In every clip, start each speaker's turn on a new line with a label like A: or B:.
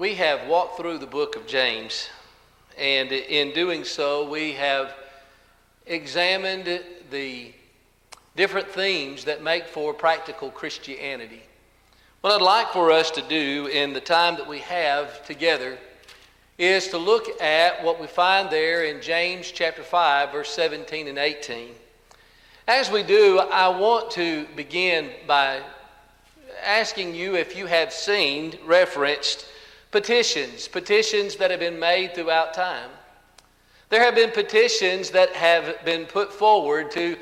A: we have walked through the book of James, and in doing so, we have examined the different themes that make for practical Christianity. What I'd like for us to do in the time that we have together is to look at what we find there in James chapter 5, verse 17 and 18. As we do, I want to begin by asking you if you have seen referenced petitions, petitions that have been made throughout time. There have been petitions that have been put forward to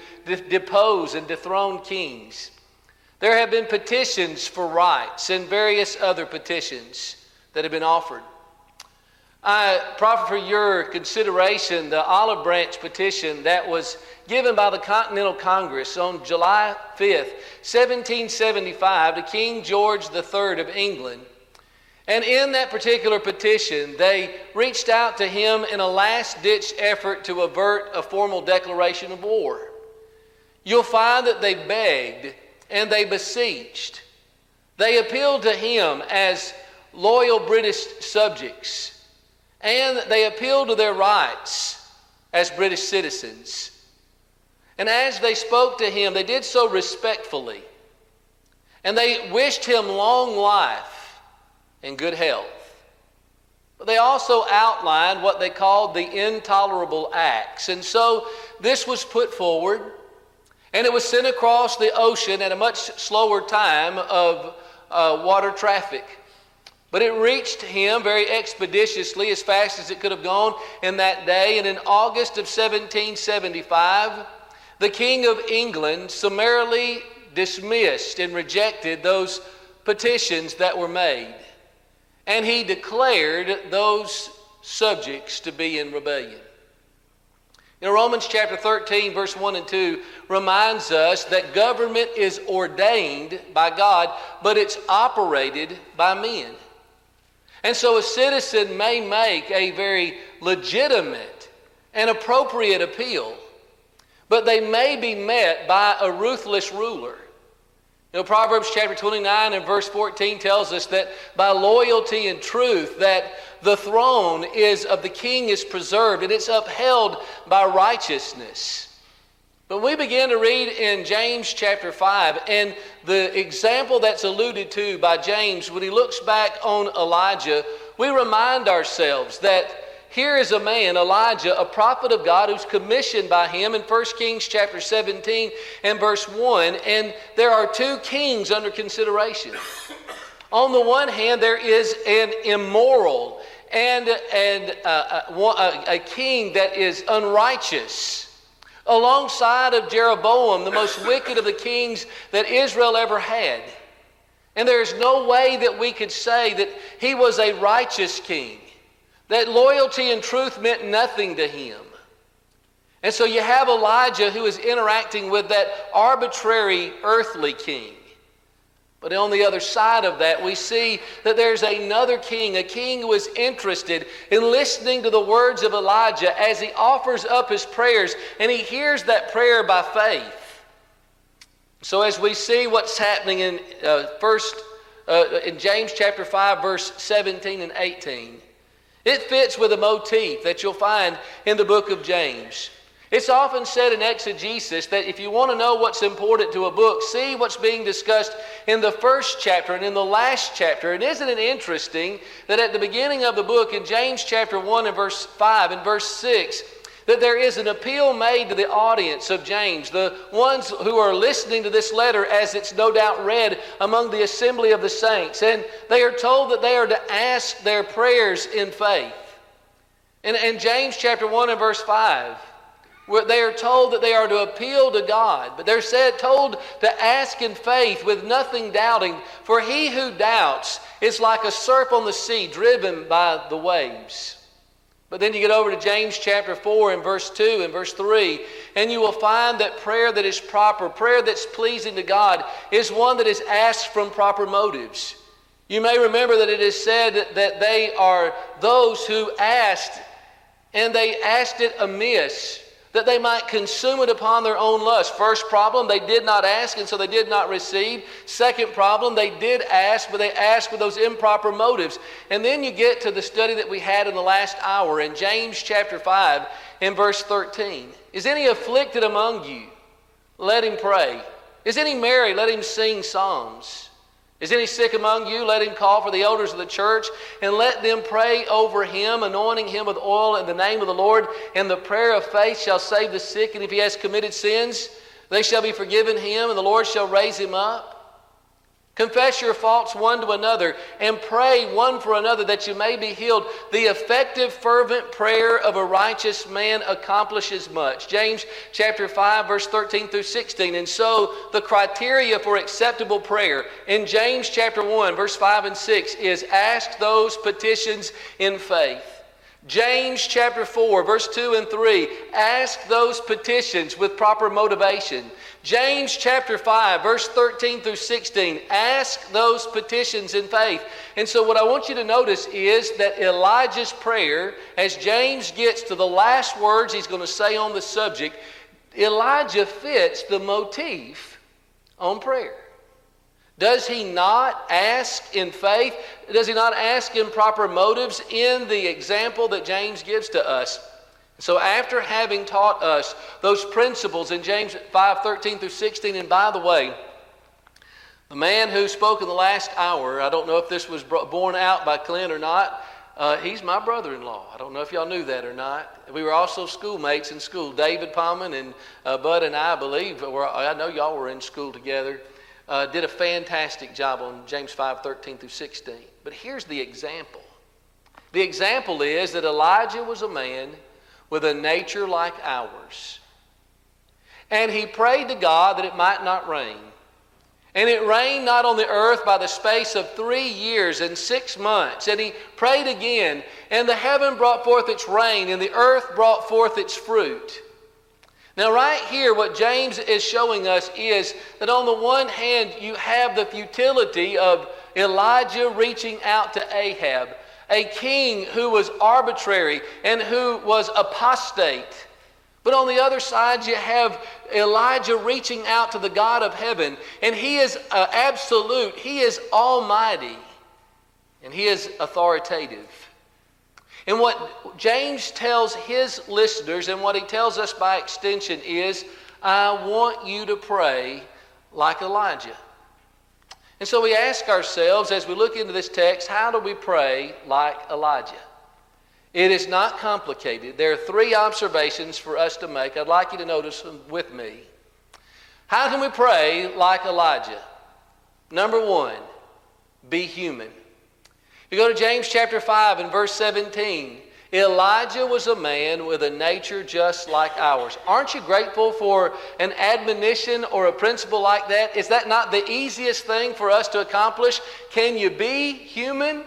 A: depose and dethrone kings. There have been petitions for rights and various other petitions that have been offered. I proffer for your consideration the olive branch petition that was given by the Continental Congress on July 5th, 1775, to King George III of England. And in that particular petition, they reached out to him in a last ditch effort to avert a formal declaration of war. You'll find that they begged and they beseeched. They appealed to him as loyal British subjects and they appealed to their rights as British citizens. And as they spoke to him, they did so respectfully. And they wished him long life and good health. But they also outlined what they called the intolerable acts. And so this was put forward, and it was sent across the ocean at a much slower time of uh, water traffic. But it reached him very expeditiously, as fast as it could have gone in that day. And in August of 1775, the King of England summarily dismissed and rejected those petitions that were made. And he declared those subjects to be in rebellion. You know, Romans chapter 13, verse 1 and 2 reminds us that government is ordained by God, but it's operated by men. And so a citizen may make a very legitimate and appropriate appeal, but they may be met by a ruthless ruler. You know, Proverbs chapter 29 and verse 14 tells us that by loyalty and truth that the throne is of the king is preserved and it's upheld by righteousness. But we begin to read in James chapter 5, and the example that's alluded to by James, when he looks back on Elijah, we remind ourselves that here is a man, Elijah, a prophet of God who's commissioned by him in 1 Kings chapter 17 and verse 1, and there are two kings under consideration. On the one hand, there is an immoral and, and uh, uh a, a king that is unrighteous alongside of Jeroboam, the most wicked of the kings that Israel ever had. And there's no way that we could say that he was a righteous king, that loyalty and truth meant nothing to him. And so you have Elijah who is interacting with that arbitrary earthly king. But on the other side of that, we see that there's another king, a king who is interested in listening to the words of Elijah as he offers up his prayers, and he hears that prayer by faith. So as we see what's happening in uh, first uh, in James chapter 5 verse 17 and 18, it fits with a motif that you'll find in the book of James. It's often said in exegesis that if you want to know what's important to a book, see what's being discussed in the first chapter and in the last chapter. And isn't it interesting that at the beginning of the book, in James chapter 1 and verse 5 and verse 6, that there is an appeal made to the audience of James, the ones who are listening to this letter as it's no doubt read among the assembly of the saints. And they are told that they are to ask their prayers in faith. And in James chapter 1 and verse 5, they are told that they are to appeal to God, but they're said, told to ask in faith with nothing doubting. For he who doubts is like a surf on the sea driven by the waves. But then you get over to James chapter 4 and verse 2 and verse 3, and you will find that prayer that is proper, prayer that's pleasing to God, is one that is asked from proper motives. You may remember that it is said that they are those who asked, and they asked it amiss that they might consume it upon their own lust. First problem, they did not ask, and so they did not receive. Second problem, they did ask, but they asked with those improper motives. And then you get to the study that we had in the last hour in James chapter 5 in verse 13. Is any afflicted among you? Let him pray. Is any merry? Let him sing psalms. Is any sick among you? Let him call for the elders of the church and let them pray over him, anointing him with oil in the name of the Lord. And the prayer of faith shall save the sick, and if he has committed sins, they shall be forgiven him, and the Lord shall raise him up. Confess your faults one to another and pray one for another that you may be healed. The effective, fervent prayer of a righteous man accomplishes much. James chapter 5, verse 13 through 16. And so the criteria for acceptable prayer in James chapter 1, verse 5 and 6 is ask those petitions in faith. James chapter 4, verse 2 and 3, ask those petitions with proper motivation. James chapter 5, verse 13 through 16, ask those petitions in faith. And so, what I want you to notice is that Elijah's prayer, as James gets to the last words he's going to say on the subject, Elijah fits the motif on prayer. Does he not ask in faith? Does he not ask in proper motives in the example that James gives to us? So, after having taught us those principles in James 5 13 through 16, and by the way, the man who spoke in the last hour, I don't know if this was borne out by Clint or not, uh, he's my brother in law. I don't know if y'all knew that or not. We were also schoolmates in school. David Palman and uh, Bud and I, I believe, were, I know y'all were in school together uh, did a fantastic job on James 5 13 through 16. But here's the example the example is that Elijah was a man with a nature like ours. And he prayed to God that it might not rain. And it rained not on the earth by the space of three years and six months. And he prayed again, and the heaven brought forth its rain, and the earth brought forth its fruit. Now, right here, what James is showing us is that on the one hand, you have the futility of Elijah reaching out to Ahab, a king who was arbitrary and who was apostate. But on the other side, you have Elijah reaching out to the God of heaven, and he is uh, absolute, he is almighty, and he is authoritative. And what James tells his listeners and what he tells us by extension is I want you to pray like Elijah. And so we ask ourselves as we look into this text, how do we pray like Elijah? It is not complicated. There are three observations for us to make. I'd like you to notice them with me. How can we pray like Elijah? Number one, be human. You go to James chapter 5 and verse 17. Elijah was a man with a nature just like ours. Aren't you grateful for an admonition or a principle like that? Is that not the easiest thing for us to accomplish? Can you be human?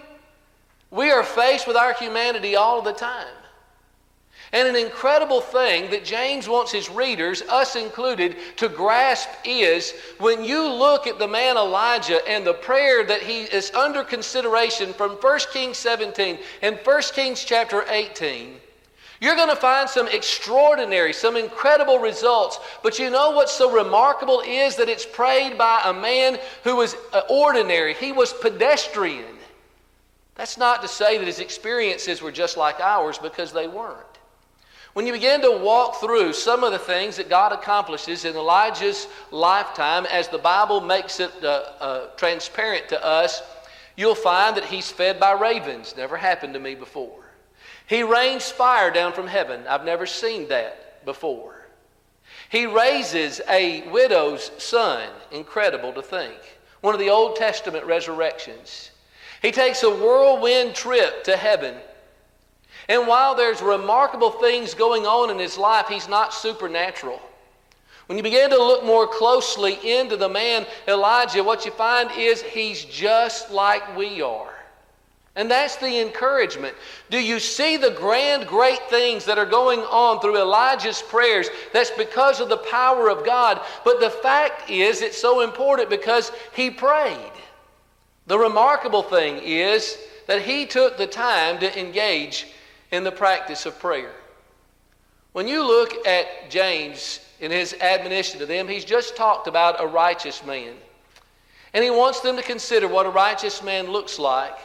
A: We are faced with our humanity all the time. And an incredible thing that James wants his readers, us included, to grasp is when you look at the man Elijah and the prayer that he is under consideration from 1 Kings 17 and 1 Kings chapter 18, you're going to find some extraordinary, some incredible results. But you know what's so remarkable is that it's prayed by a man who was uh, ordinary, he was pedestrian. That's not to say that his experiences were just like ours because they weren't. When you begin to walk through some of the things that God accomplishes in Elijah's lifetime, as the Bible makes it uh, uh, transparent to us, you'll find that he's fed by ravens. Never happened to me before. He rains fire down from heaven. I've never seen that before. He raises a widow's son. Incredible to think. One of the Old Testament resurrections. He takes a whirlwind trip to heaven and while there's remarkable things going on in his life, he's not supernatural. When you begin to look more closely into the man Elijah, what you find is he's just like we are. And that's the encouragement. Do you see the grand, great things that are going on through Elijah's prayers? That's because of the power of God. But the fact is, it's so important because he prayed. The remarkable thing is that he took the time to engage in the practice of prayer. When you look at James in his admonition to them, he's just talked about a righteous man. And he wants them to consider what a righteous man looks like.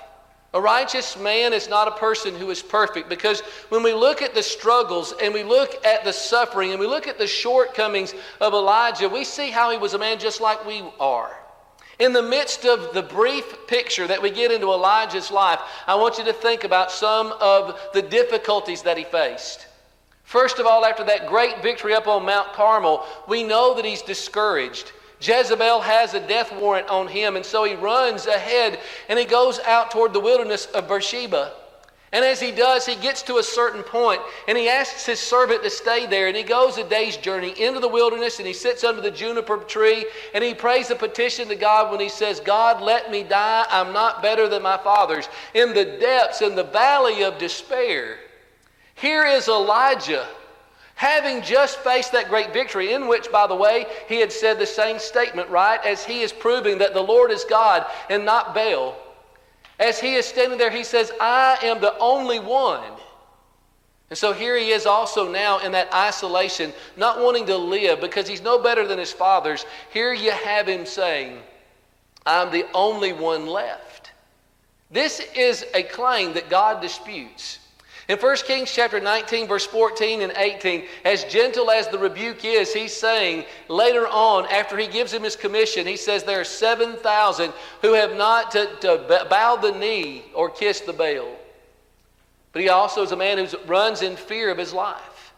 A: A righteous man is not a person who is perfect because when we look at the struggles and we look at the suffering and we look at the shortcomings of Elijah, we see how he was a man just like we are. In the midst of the brief picture that we get into Elijah's life, I want you to think about some of the difficulties that he faced. First of all, after that great victory up on Mount Carmel, we know that he's discouraged. Jezebel has a death warrant on him, and so he runs ahead and he goes out toward the wilderness of Beersheba. And as he does, he gets to a certain point and he asks his servant to stay there. And he goes a day's journey into the wilderness and he sits under the juniper tree and he prays a petition to God when he says, God, let me die. I'm not better than my fathers. In the depths, in the valley of despair. Here is Elijah having just faced that great victory, in which, by the way, he had said the same statement, right? As he is proving that the Lord is God and not Baal. As he is standing there, he says, I am the only one. And so here he is also now in that isolation, not wanting to live because he's no better than his fathers. Here you have him saying, I'm the only one left. This is a claim that God disputes. In 1 Kings chapter 19, verse 14 and 18, as gentle as the rebuke is, he's saying later on, after he gives him his commission, he says there are 7,000 who have not to, to bow the knee or kiss the Baal. But he also is a man who runs in fear of his life.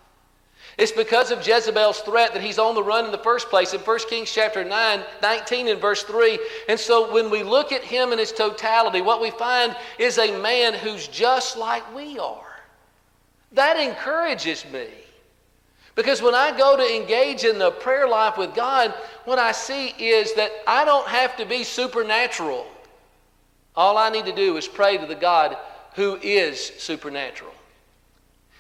A: It's because of Jezebel's threat that he's on the run in the first place in 1 Kings chapter 9, 19 and verse 3. And so when we look at him in his totality, what we find is a man who's just like we are. That encourages me. Because when I go to engage in the prayer life with God, what I see is that I don't have to be supernatural. All I need to do is pray to the God who is supernatural.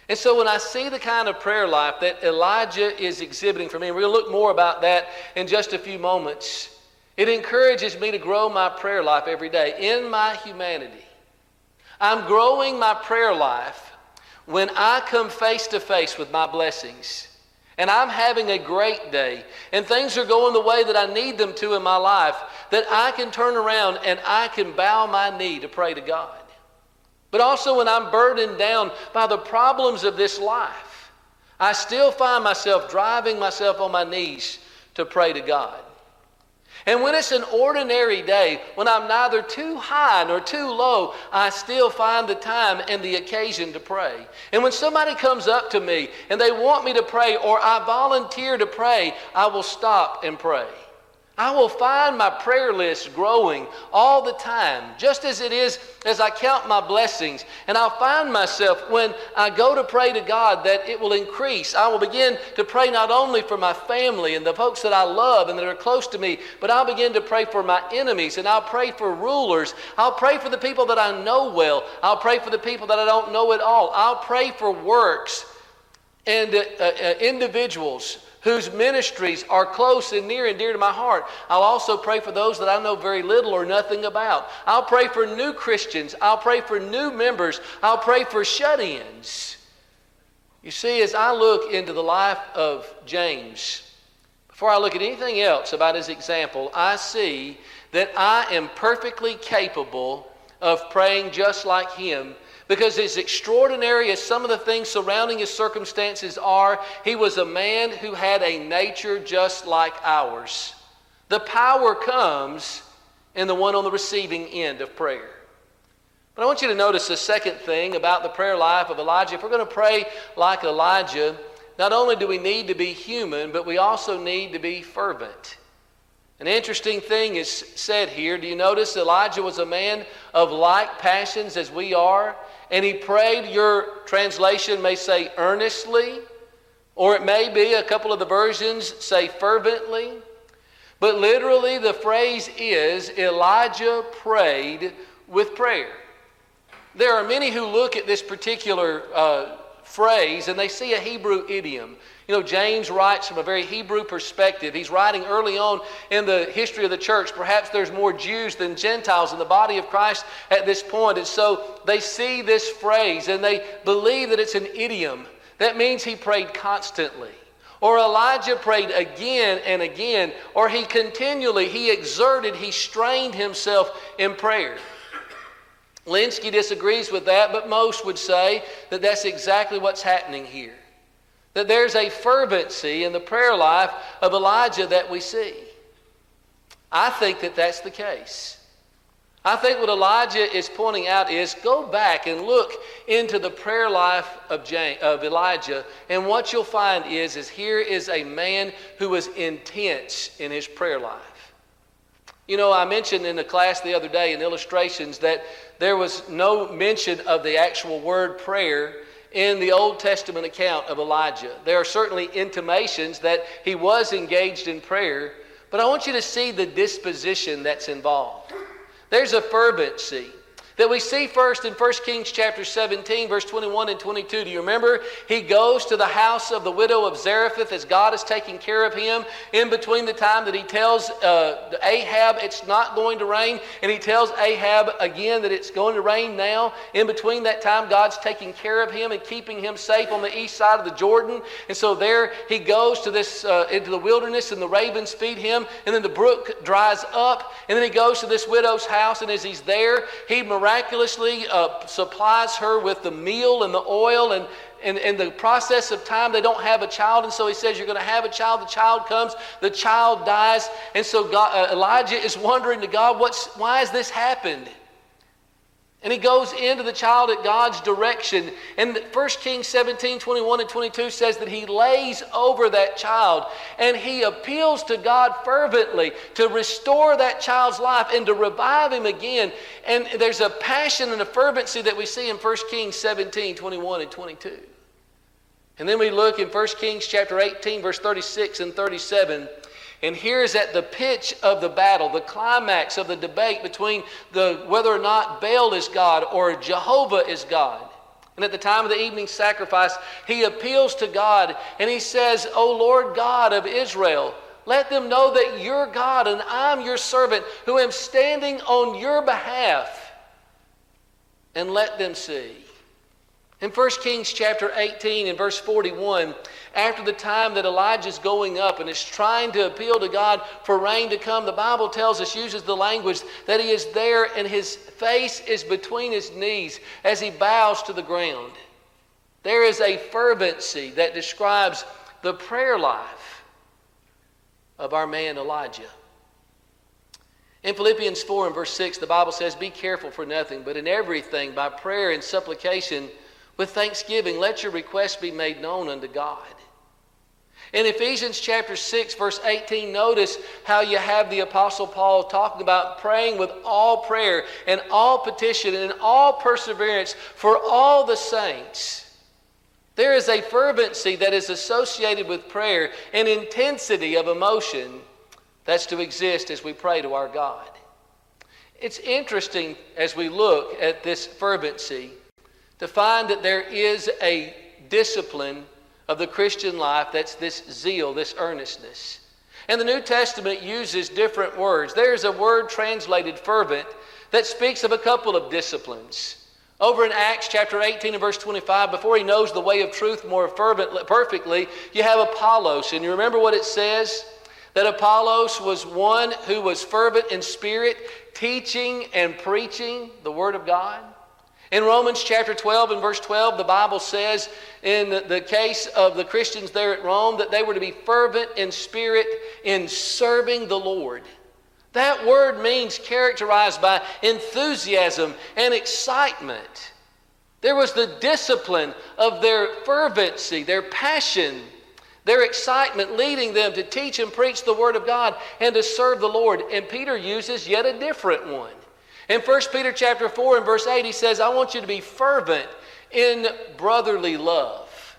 A: And so when I see the kind of prayer life that Elijah is exhibiting for me, and we're going to look more about that in just a few moments, it encourages me to grow my prayer life every day in my humanity. I'm growing my prayer life when I come face to face with my blessings and I'm having a great day and things are going the way that I need them to in my life, that I can turn around and I can bow my knee to pray to God. But also when I'm burdened down by the problems of this life, I still find myself driving myself on my knees to pray to God. And when it's an ordinary day, when I'm neither too high nor too low, I still find the time and the occasion to pray. And when somebody comes up to me and they want me to pray or I volunteer to pray, I will stop and pray. I will find my prayer list growing all the time, just as it is as I count my blessings. And I'll find myself when I go to pray to God that it will increase. I will begin to pray not only for my family and the folks that I love and that are close to me, but I'll begin to pray for my enemies and I'll pray for rulers. I'll pray for the people that I know well. I'll pray for the people that I don't know at all. I'll pray for works and uh, uh, individuals whose ministries are close and near and dear to my heart. I'll also pray for those that I know very little or nothing about. I'll pray for new Christians. I'll pray for new members. I'll pray for shut ins. You see, as I look into the life of James, before I look at anything else about his example, I see that I am perfectly capable of praying just like him because, as extraordinary as some of the things surrounding his circumstances are, he was a man who had a nature just like ours. The power comes in the one on the receiving end of prayer. But I want you to notice the second thing about the prayer life of Elijah. If we're going to pray like Elijah, not only do we need to be human, but we also need to be fervent. An interesting thing is said here. Do you notice Elijah was a man of like passions as we are? And he prayed, your translation may say earnestly, or it may be a couple of the versions say fervently. But literally, the phrase is Elijah prayed with prayer. There are many who look at this particular uh, phrase and they see a Hebrew idiom. You know, James writes from a very Hebrew perspective. He's writing early on in the history of the church. Perhaps there's more Jews than Gentiles in the body of Christ at this point. And so they see this phrase and they believe that it's an idiom That means he prayed constantly. Or Elijah prayed again and again, or he continually, he exerted, he strained himself in prayer. Lenski disagrees with that, but most would say that that's exactly what's happening here. That there's a fervency in the prayer life of Elijah that we see. I think that that's the case. I think what Elijah is pointing out is go back and look into the prayer life of, James, of Elijah, and what you'll find is, is here is a man who was intense in his prayer life. You know, I mentioned in the class the other day in illustrations that there was no mention of the actual word prayer in the Old Testament account of Elijah. There are certainly intimations that he was engaged in prayer, but I want you to see the disposition that's involved. There's a fervency that we see first in 1 Kings chapter 17, verse 21 and 22. Do you remember? He goes to the house of the widow of Zarephath as God is taking care of him in between the time that he tells uh, Ahab it's not going to rain, and he tells Ahab again that it's going to rain now. In between that time, God's taking care of him and keeping him safe on the east side of the Jordan. And so there he goes to this uh, into the wilderness, and the ravens feed him, and then the brook dries up, and then he goes to this widow's house, and as he's there, he miraculously miraculously uh, supplies her with the meal and the oil and in, in the process of time, they don't have a child, and so he says, You're going to have a child. The child comes, the child dies. And so God, uh, Elijah is wondering to God, what's, Why has this happened? And he goes into the child at God's direction. And 1 Kings 17, 21 and 22 says that he lays over that child and he appeals to God fervently to restore that child's life and to revive him again. And there's a passion and a fervency that we see in 1 Kings 17, 21 and 22. And then we look in 1 Kings chapter 18, verse 36 and 37. And here's at the pitch of the battle, the climax of the debate between the, whether or not Baal is God or Jehovah is God. And at the time of the evening sacrifice, he appeals to God and he says, O Lord God of Israel, let them know that you're God and I'm your servant who am standing on your behalf. And let them see. In 1 Kings chapter 18 and verse 41, after the time that Elijah's going up and is trying to appeal to God for rain to come, the Bible tells us, uses the language that he is there and his face is between his knees as he bows to the ground. There is a fervency that describes the prayer life of our man Elijah. In Philippians 4 and verse 6, the Bible says, Be careful for nothing, but in everything, by prayer and supplication, with thanksgiving, let your requests be made known unto God. In Ephesians chapter 6, verse 18, notice how you have the Apostle Paul talking about praying with all prayer and all petition and all perseverance for all the saints. There is a fervency that is associated with prayer, an intensity of emotion that's to exist as we pray to our God. It's interesting as we look at this fervency to find that there is a discipline of the Christian life that's this zeal, this earnestness. And the New Testament uses different words. There's a word translated fervent that speaks of a couple of disciplines. Over in Acts chapter 18 and verse 25, before he knows the way of truth more fervently, perfectly, you have Apollos. And you remember what it says? That Apollos was one who was fervent in spirit, teaching and preaching the Word of God. In Romans chapter 12 and verse 12, the Bible says in the case of the Christians there at Rome that they were to be fervent in spirit in serving the Lord. That word means characterized by enthusiasm and excitement. There was the discipline of their fervency, their passion, their excitement leading them to teach and preach the Word of God and to serve the Lord. And Peter uses yet a different one. In 1 Peter chapter 4 and verse 8, he says, I want you to be fervent in brotherly love.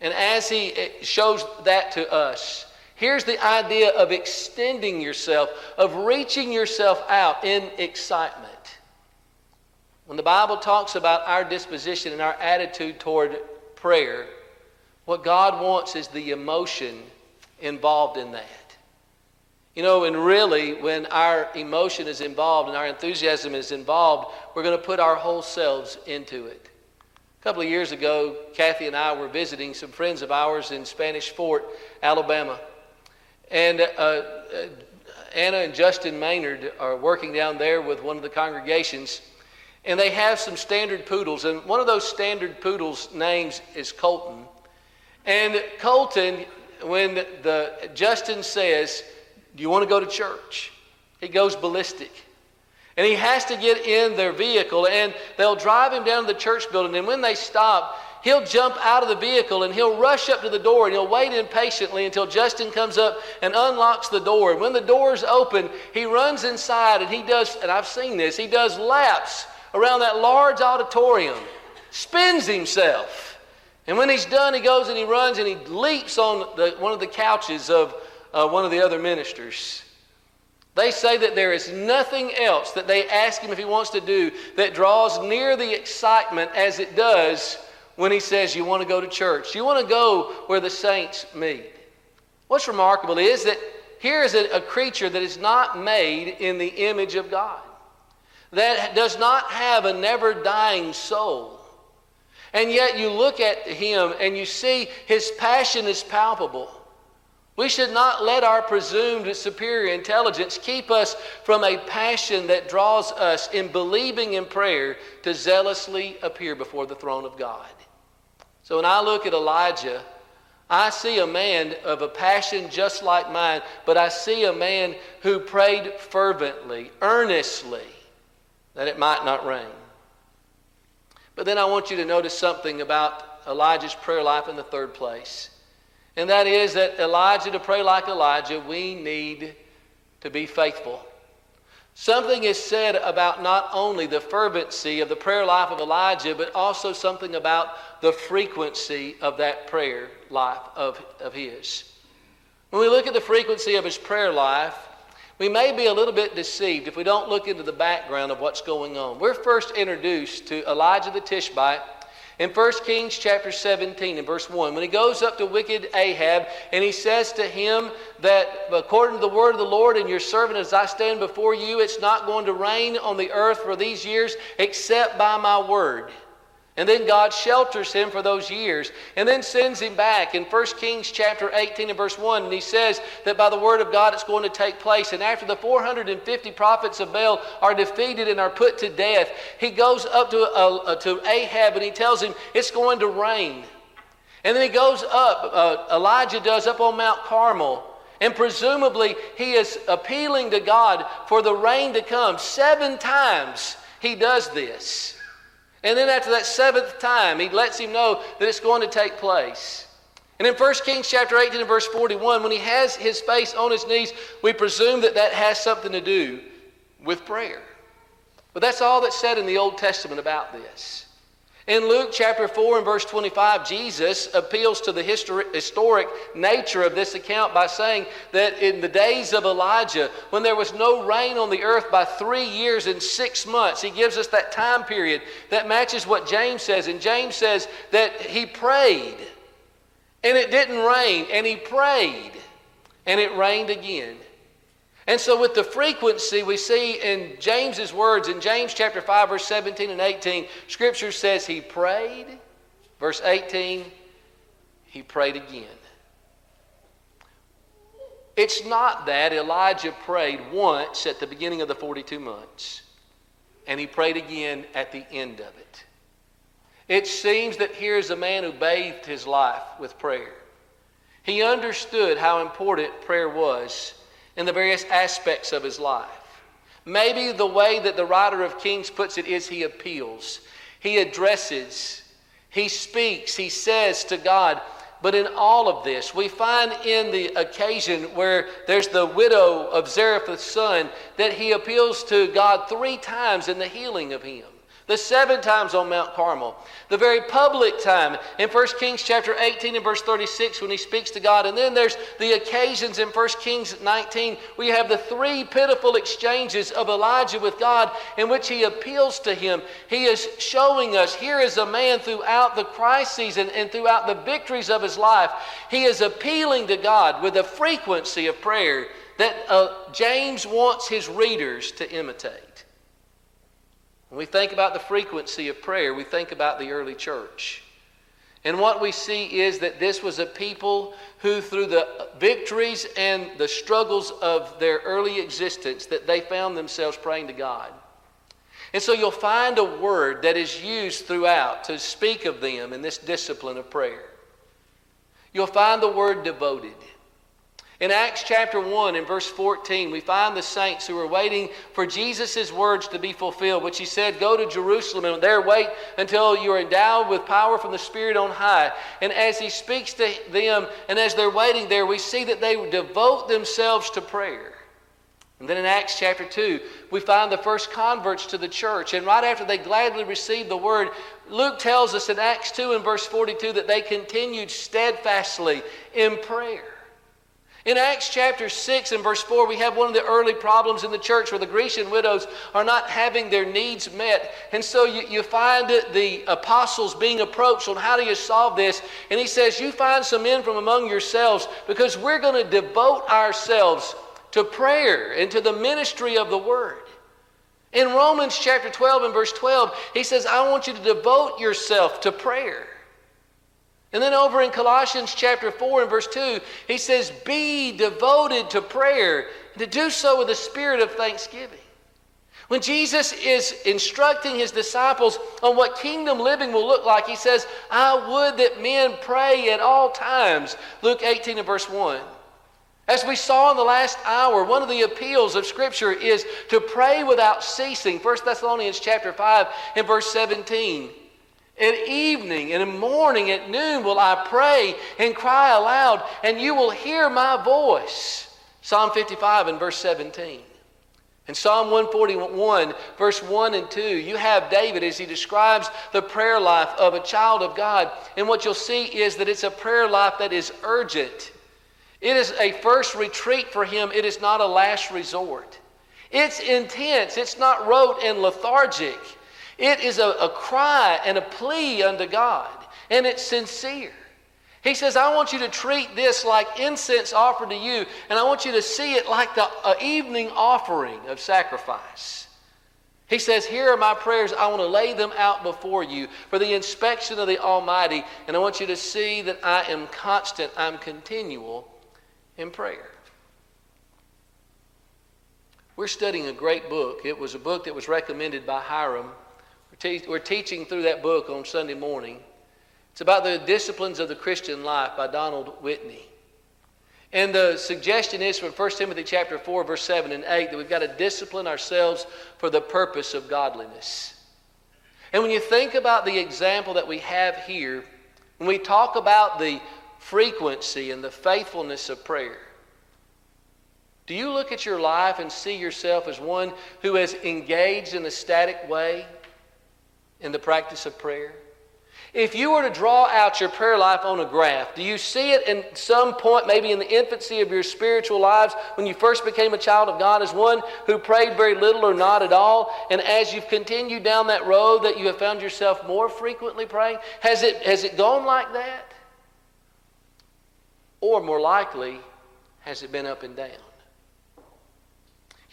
A: And as he shows that to us, here's the idea of extending yourself, of reaching yourself out in excitement. When the Bible talks about our disposition and our attitude toward prayer, what God wants is the emotion involved in that. You know, and really, when our emotion is involved and our enthusiasm is involved, we're going to put our whole selves into it. A couple of years ago, Kathy and I were visiting some friends of ours in Spanish Fort, Alabama. And uh, uh, Anna and Justin Maynard are working down there with one of the congregations. And they have some standard poodles. And one of those standard poodles' names is Colton. And Colton, when the, Justin says, Do you want to go to church? He goes ballistic. And he has to get in their vehicle, and they'll drive him down to the church building. And when they stop, he'll jump out of the vehicle and he'll rush up to the door and he'll wait impatiently until Justin comes up and unlocks the door. And when the door's open, he runs inside and he does, and I've seen this, he does laps around that large auditorium, spins himself. And when he's done, he goes and he runs and he leaps on the, one of the couches of uh, one of the other ministers. They say that there is nothing else that they ask him if he wants to do that draws near the excitement as it does when he says, You want to go to church. You want to go where the saints meet. What's remarkable is that here is a, a creature that is not made in the image of God, that does not have a never dying soul. And yet you look at him and you see his passion is palpable. We should not let our presumed superior intelligence keep us from a passion that draws us in believing in prayer to zealously appear before the throne of God. So when I look at Elijah, I see a man of a passion just like mine, but I see a man who prayed fervently, earnestly, that it might not rain. But then I want you to notice something about Elijah's prayer life in the third place. And that is that Elijah, to pray like Elijah, we need to be faithful. Something is said about not only the fervency of the prayer life of Elijah, but also something about the frequency of that prayer life of, of his. When we look at the frequency of his prayer life, we may be a little bit deceived if we don't look into the background of what's going on. We're first introduced to Elijah the Tishbite in 1 Kings chapter 17 and verse 1, when he goes up to wicked Ahab and he says to him that according to the word of the Lord and your servant as I stand before you, it's not going to rain on the earth for these years except by my word. And then God shelters him for those years and then sends him back in 1 Kings chapter 18 and verse 1. And he says that by the word of God it's going to take place. And after the 450 prophets of Baal are defeated and are put to death, he goes up to, uh, uh, to Ahab and he tells him it's going to rain. And then he goes up, uh, Elijah does up on Mount Carmel. And presumably he is appealing to God for the rain to come. Seven times he does this. And then after that seventh time, he lets him know that it's going to take place. And in 1 Kings chapter 18 and verse 41, when he has his face on his knees, we presume that that has something to do with prayer. But that's all that's said in the Old Testament about this. In Luke chapter 4 and verse 25, Jesus appeals to the historic nature of this account by saying that in the days of Elijah, when there was no rain on the earth by three years and six months, he gives us that time period that matches what James says. And James says that he prayed and it didn't rain, and he prayed and it rained again. And so, with the frequency we see in James's words, in James chapter 5, verse 17 and 18, Scripture says he prayed. Verse 18, he prayed again. It's not that Elijah prayed once at the beginning of the 42 months, and he prayed again at the end of it. It seems that here's a man who bathed his life with prayer. He understood how important prayer was in the various aspects of his life. Maybe the way that the writer of Kings puts it is he appeals, he addresses, he speaks, he says to God. But in all of this, we find in the occasion where there's the widow of Zarephath's son that he appeals to God three times in the healing of him the seven times on Mount Carmel, the very public time in 1 Kings chapter 18 and verse 36 when he speaks to God. And then there's the occasions in 1 Kings 19 We have the three pitiful exchanges of Elijah with God in which he appeals to him. He is showing us here is a man throughout the crises and, and throughout the victories of his life. He is appealing to God with a frequency of prayer that uh, James wants his readers to imitate. When we think about the frequency of prayer, we think about the early church. And what we see is that this was a people who, through the victories and the struggles of their early existence, that they found themselves praying to God. And so you'll find a word that is used throughout to speak of them in this discipline of prayer. You'll find the word devoted. In Acts chapter 1 and verse 14, we find the saints who are waiting for Jesus' words to be fulfilled, which he said, Go to Jerusalem and there wait until you are endowed with power from the Spirit on high. And as he speaks to them and as they're waiting there, we see that they devote themselves to prayer. And then in Acts chapter 2, we find the first converts to the church. And right after they gladly received the word, Luke tells us in Acts 2 and verse 42 that they continued steadfastly in prayer. In Acts chapter 6 and verse 4, we have one of the early problems in the church where the Grecian widows are not having their needs met. And so you, you find the apostles being approached on how do you solve this. And he says, You find some men from among yourselves because we're going to devote ourselves to prayer and to the ministry of the word. In Romans chapter 12 and verse 12, he says, I want you to devote yourself to prayer. And then over in Colossians chapter 4 and verse 2, he says, Be devoted to prayer, and to do so with a spirit of thanksgiving. When Jesus is instructing his disciples on what kingdom living will look like, he says, I would that men pray at all times. Luke 18 and verse 1. As we saw in the last hour, one of the appeals of Scripture is to pray without ceasing. 1 Thessalonians chapter 5 and verse 17. At evening and in morning at noon will I pray and cry aloud, and you will hear my voice. Psalm 55 and verse 17. In Psalm 141, verse 1 and 2, you have David as he describes the prayer life of a child of God. And what you'll see is that it's a prayer life that is urgent. It is a first retreat for him, it is not a last resort. It's intense, it's not rote and lethargic. It is a, a cry and a plea unto God, and it's sincere. He says, I want you to treat this like incense offered to you, and I want you to see it like the uh, evening offering of sacrifice. He says, Here are my prayers. I want to lay them out before you for the inspection of the Almighty, and I want you to see that I am constant, I'm continual in prayer. We're studying a great book. It was a book that was recommended by Hiram we're, te- we're teaching through that book on Sunday morning. It's about the disciplines of the Christian life by Donald Whitney. And the suggestion is from 1 Timothy chapter 4, verse 7 and 8, that we've got to discipline ourselves for the purpose of godliness. And when you think about the example that we have here, when we talk about the frequency and the faithfulness of prayer, do you look at your life and see yourself as one who has engaged in a static way in the practice of prayer? If you were to draw out your prayer life on a graph, do you see it in some point, maybe in the infancy of your spiritual lives, when you first became a child of God, as one who prayed very little or not at all? And as you've continued down that road, that you have found yourself more frequently praying? Has it, has it gone like that? Or more likely, has it been up and down?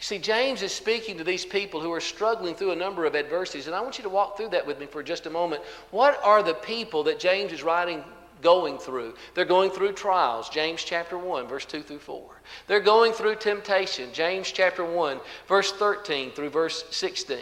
A: See, James is speaking to these people who are struggling through a number of adversities, and I want you to walk through that with me for just a moment. What are the people that James is writing going through? They're going through trials, James chapter 1, verse 2 through 4. They're going through temptation, James chapter 1, verse 13 through verse 16.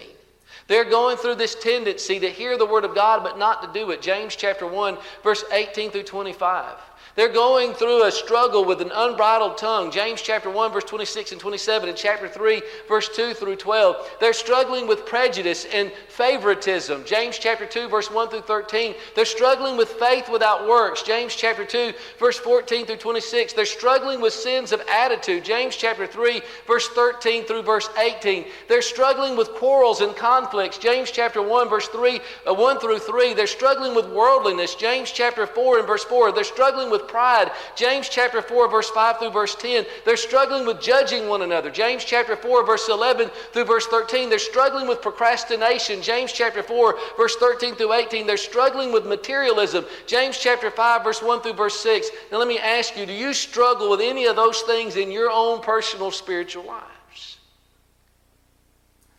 A: They're going through this tendency to hear the word of God but not to do it, James chapter 1, verse 18 through 25. They're going through a struggle with an unbridled tongue. James chapter 1, verse 26 and 27, and chapter 3, verse 2 through 12. They're struggling with prejudice and favoritism. James chapter 2, verse 1 through 13. They're struggling with faith without works. James chapter 2, verse 14 through 26. They're struggling with sins of attitude. James chapter 3, verse 13 through verse 18. They're struggling with quarrels and conflicts. James chapter 1, verse 3, uh, 1 through 3. They're struggling with worldliness. James chapter 4 and verse 4. They're struggling with with pride. James chapter 4, verse 5 through verse 10. They're struggling with judging one another. James chapter 4, verse 11 through verse 13. They're struggling with procrastination. James chapter 4, verse 13 through 18. They're struggling with materialism. James chapter 5, verse 1 through verse 6. Now let me ask you do you struggle with any of those things in your own personal spiritual lives?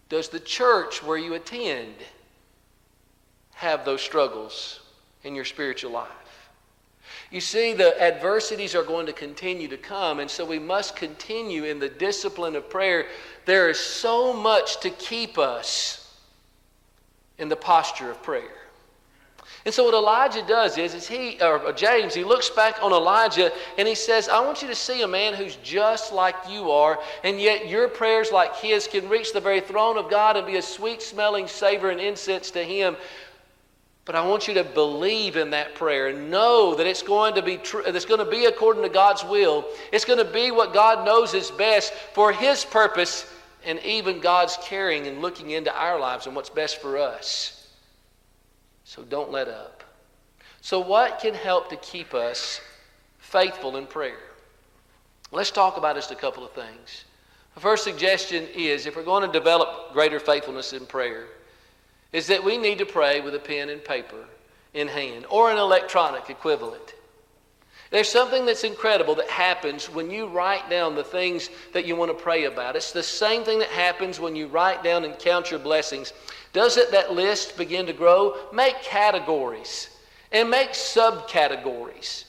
A: Does the church where you attend have those struggles in your spiritual life? You see, the adversities are going to continue to come, and so we must continue in the discipline of prayer. There is so much to keep us in the posture of prayer. And so what Elijah does is, is he or James, he looks back on Elijah and he says, I want you to see a man who's just like you are, and yet your prayers like his can reach the very throne of God and be a sweet smelling savor and incense to him. But I want you to believe in that prayer and know that it's going to be true, it's going to be according to God's will. It's going to be what God knows is best for his purpose and even God's caring and looking into our lives and what's best for us. So don't let up. So, what can help to keep us faithful in prayer? Let's talk about just a couple of things. The first suggestion is if we're going to develop greater faithfulness in prayer, is that we need to pray with a pen and paper in hand or an electronic equivalent. There's something that's incredible that happens when you write down the things that you want to pray about. It's the same thing that happens when you write down and count your blessings. Doesn't that list begin to grow? Make categories and make subcategories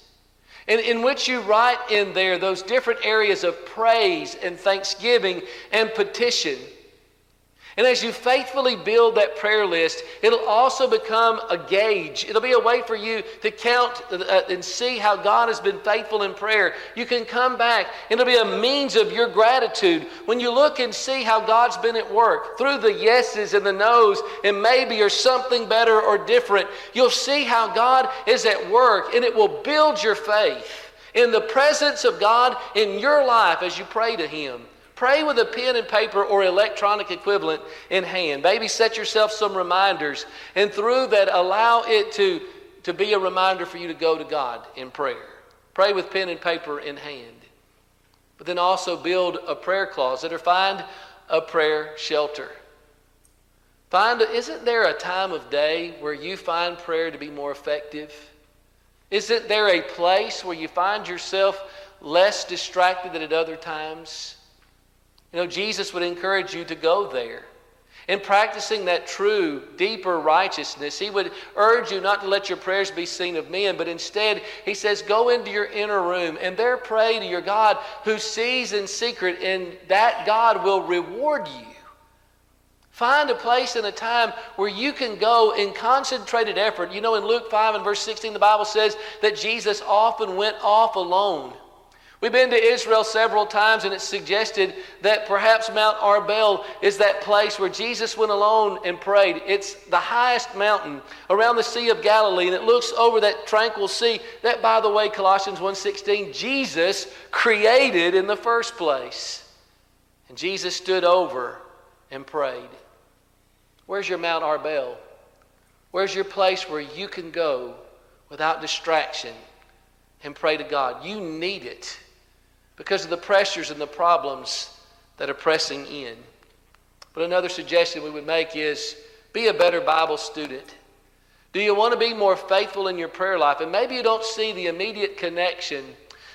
A: in, in which you write in there those different areas of praise and thanksgiving and petition. And as you faithfully build that prayer list, it'll also become a gauge. It'll be a way for you to count uh, and see how God has been faithful in prayer. You can come back, and it'll be a means of your gratitude when you look and see how God's been at work through the yeses and the nos, and maybe or something better or different. You'll see how God is at work, and it will build your faith in the presence of God in your life as you pray to Him. Pray with a pen and paper or electronic equivalent in hand. Maybe set yourself some reminders, and through that, allow it to, to be a reminder for you to go to God in prayer. Pray with pen and paper in hand. But then also build a prayer closet or find a prayer shelter. Find, isn't there a time of day where you find prayer to be more effective? Isn't there a place where you find yourself less distracted than at other times? You know, Jesus would encourage you to go there. In practicing that true, deeper righteousness, he would urge you not to let your prayers be seen of men, but instead, he says, go into your inner room and there pray to your God who sees in secret, and that God will reward you. Find a place and a time where you can go in concentrated effort. You know, in Luke 5 and verse 16, the Bible says that Jesus often went off alone We've been to Israel several times, and it's suggested that perhaps Mount Arbel is that place where Jesus went alone and prayed. It's the highest mountain around the Sea of Galilee, and it looks over that tranquil sea. That, by the way, Colossians 1.16, Jesus created in the first place. And Jesus stood over and prayed. Where's your Mount Arbel? Where's your place where you can go without distraction and pray to God? You need it because of the pressures and the problems that are pressing in. But another suggestion we would make is be a better Bible student. Do you want to be more faithful in your prayer life? And maybe you don't see the immediate connection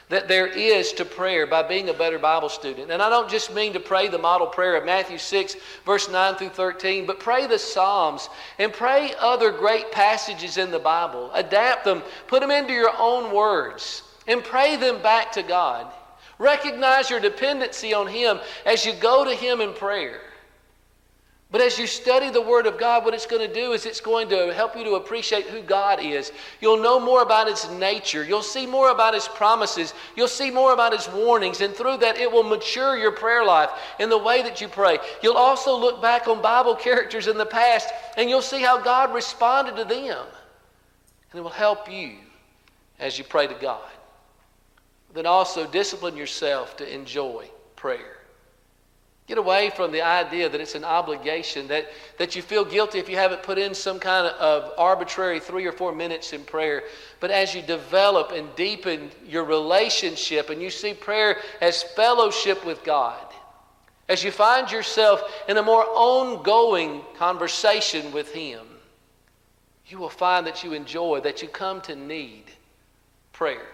A: that there is to prayer by being a better Bible student. And I don't just mean to pray the model prayer of Matthew 6, verse 9 through 13, but pray the Psalms and pray other great passages in the Bible. Adapt them, put them into your own words, and pray them back to God. Recognize your dependency on Him as you go to Him in prayer. But as you study the Word of God, what it's going to do is it's going to help you to appreciate who God is. You'll know more about His nature. You'll see more about His promises. You'll see more about His warnings. And through that, it will mature your prayer life in the way that you pray. You'll also look back on Bible characters in the past and you'll see how God responded to them. And it will help you as you pray to God then also discipline yourself to enjoy prayer. Get away from the idea that it's an obligation, that, that you feel guilty if you haven't put in some kind of arbitrary three or four minutes in prayer. But as you develop and deepen your relationship and you see prayer as fellowship with God, as you find yourself in a more ongoing conversation with Him, you will find that you enjoy, that you come to need prayer.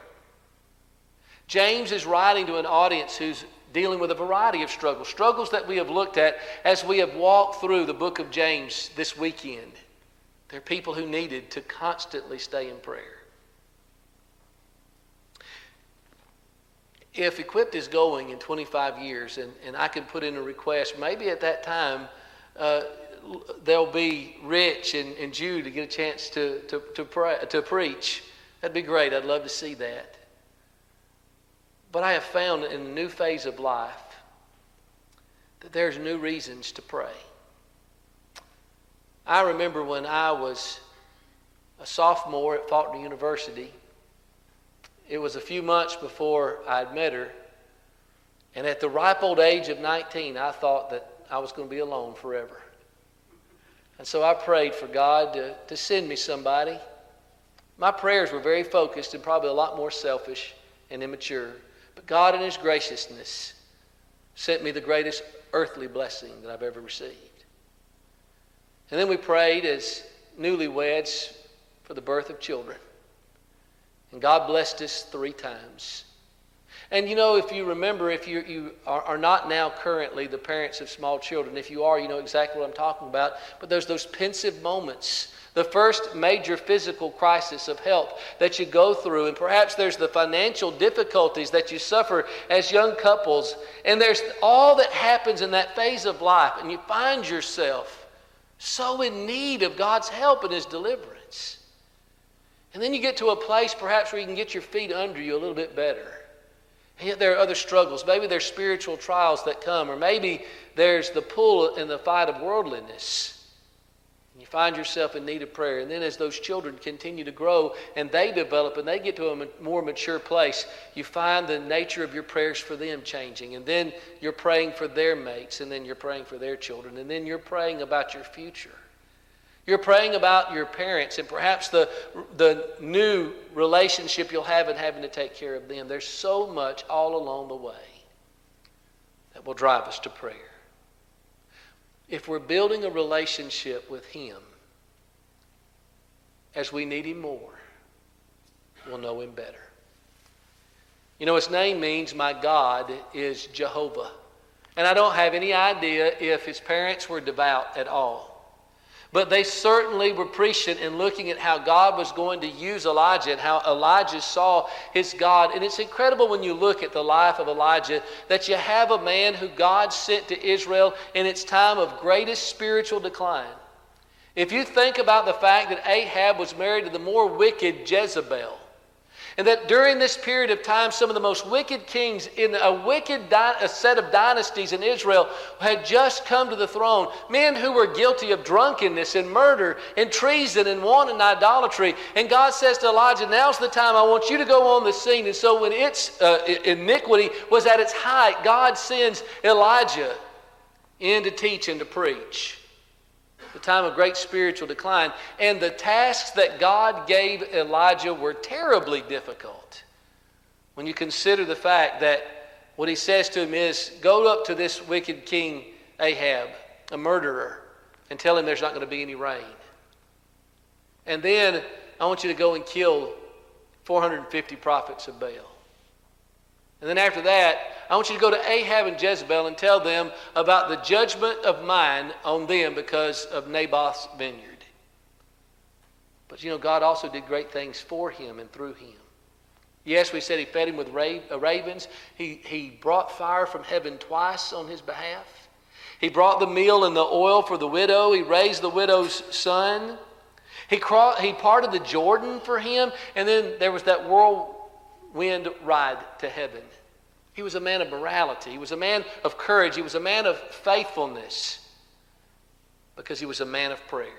A: James is writing to an audience who's dealing with a variety of struggles, struggles that we have looked at as we have walked through the book of James this weekend. There are people who needed to constantly stay in prayer. If Equipped is going in 25 years, and, and I can put in a request, maybe at that time uh, there'll be Rich and, and Jude to get a chance to, to, to, pray, to preach. That'd be great. I'd love to see that. But I have found in a new phase of life that there's new reasons to pray. I remember when I was a sophomore at Faulkner University, it was a few months before I'd met her, and at the ripe old age of 19, I thought that I was going to be alone forever. And so I prayed for God to, to send me somebody. My prayers were very focused and probably a lot more selfish and immature. But God, in His graciousness, sent me the greatest earthly blessing that I've ever received. And then we prayed as newlyweds for the birth of children. And God blessed us three times. And you know, if you remember, if you, you are, are, not now currently the parents of small children, if you are, you know exactly what I'm talking about. But there's those pensive moments, the first major physical crisis of health that you go through, and perhaps there's the financial difficulties that you suffer as young couples, and there's all that happens in that phase of life, and you find yourself so in need of God's help and His deliverance. And then you get to a place perhaps where you can get your feet under you a little bit better. And yet there are other struggles. Maybe there's spiritual trials that come, or maybe there's the pull and the fight of worldliness. You find yourself in need of prayer. And then as those children continue to grow and they develop and they get to a more mature place, you find the nature of your prayers for them changing. And then you're praying for their mates, and then you're praying for their children, and then you're praying about your future. You're praying about your parents and perhaps the, the new relationship you'll have in having to take care of them. There's so much all along the way that will drive us to prayer. If we're building a relationship with Him as we need Him more, we'll know Him better. You know, His name means my God is Jehovah. And I don't have any idea if His parents were devout at all. But they certainly were prescient in looking at how God was going to use Elijah and how Elijah saw his God. And it's incredible when you look at the life of Elijah that you have a man who God sent to Israel in its time of greatest spiritual decline. If you think about the fact that Ahab was married to the more wicked Jezebel, and that during this period of time, some of the most wicked kings in a wicked di- a set of dynasties in Israel had just come to the throne. Men who were guilty of drunkenness and murder and treason and wanton idolatry. And God says to Elijah, Now's the time I want you to go on the scene. And so when its uh, iniquity was at its height, God sends Elijah in to teach and to preach the time of great spiritual decline. And the tasks that God gave Elijah were terribly difficult. When you consider the fact that what he says to him is go up to this wicked king Ahab, a murderer, and tell him there's not going to be any rain. And then I want you to go and kill 450 prophets of Baal. And then after that, I want you to go to Ahab and Jezebel and tell them about the judgment of mine on them because of Naboth's vineyard. But you know, God also did great things for him and through him. Yes, we said he fed him with uh, ravens. He, he brought fire from heaven twice on his behalf. He brought the meal and the oil for the widow. He raised the widow's son. He, cro- he parted the Jordan for him. And then there was that whirlwind ride to heaven. He was a man of morality. He was a man of courage. He was a man of faithfulness because he was a man of prayer.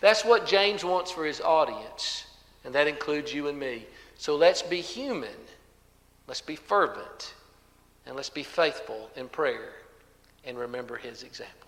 A: That's what James wants for his audience, and that includes you and me. So let's be human, let's be fervent, and let's be faithful in prayer and remember his example.